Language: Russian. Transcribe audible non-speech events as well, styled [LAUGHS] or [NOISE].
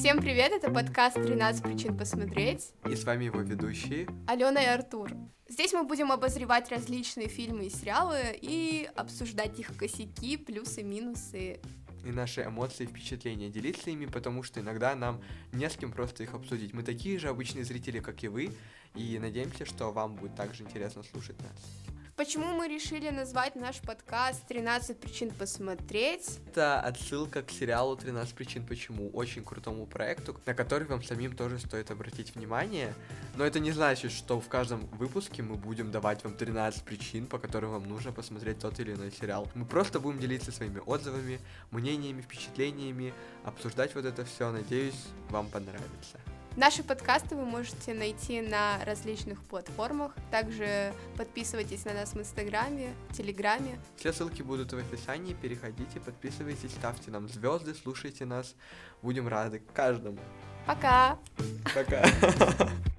Всем привет, это подкаст «13 причин посмотреть». И с вами его ведущие Алена и Артур. Здесь мы будем обозревать различные фильмы и сериалы и обсуждать их косяки, плюсы, минусы. И наши эмоции, впечатления, делиться ими, потому что иногда нам не с кем просто их обсудить. Мы такие же обычные зрители, как и вы, и надеемся, что вам будет также интересно слушать нас. Почему мы решили назвать наш подкаст «13 причин посмотреть»? Это отсылка к сериалу «13 причин почему», очень крутому проекту, на который вам самим тоже стоит обратить внимание. Но это не значит, что в каждом выпуске мы будем давать вам 13 причин, по которым вам нужно посмотреть тот или иной сериал. Мы просто будем делиться своими отзывами, мнениями, впечатлениями, обсуждать вот это все. Надеюсь, вам понравится. Наши подкасты вы можете найти на различных платформах. Также подписывайтесь на нас в Инстаграме, Телеграме. Все ссылки будут в описании. Переходите, подписывайтесь, ставьте нам звезды, слушайте нас. Будем рады каждому. Пока! Пока! [LAUGHS]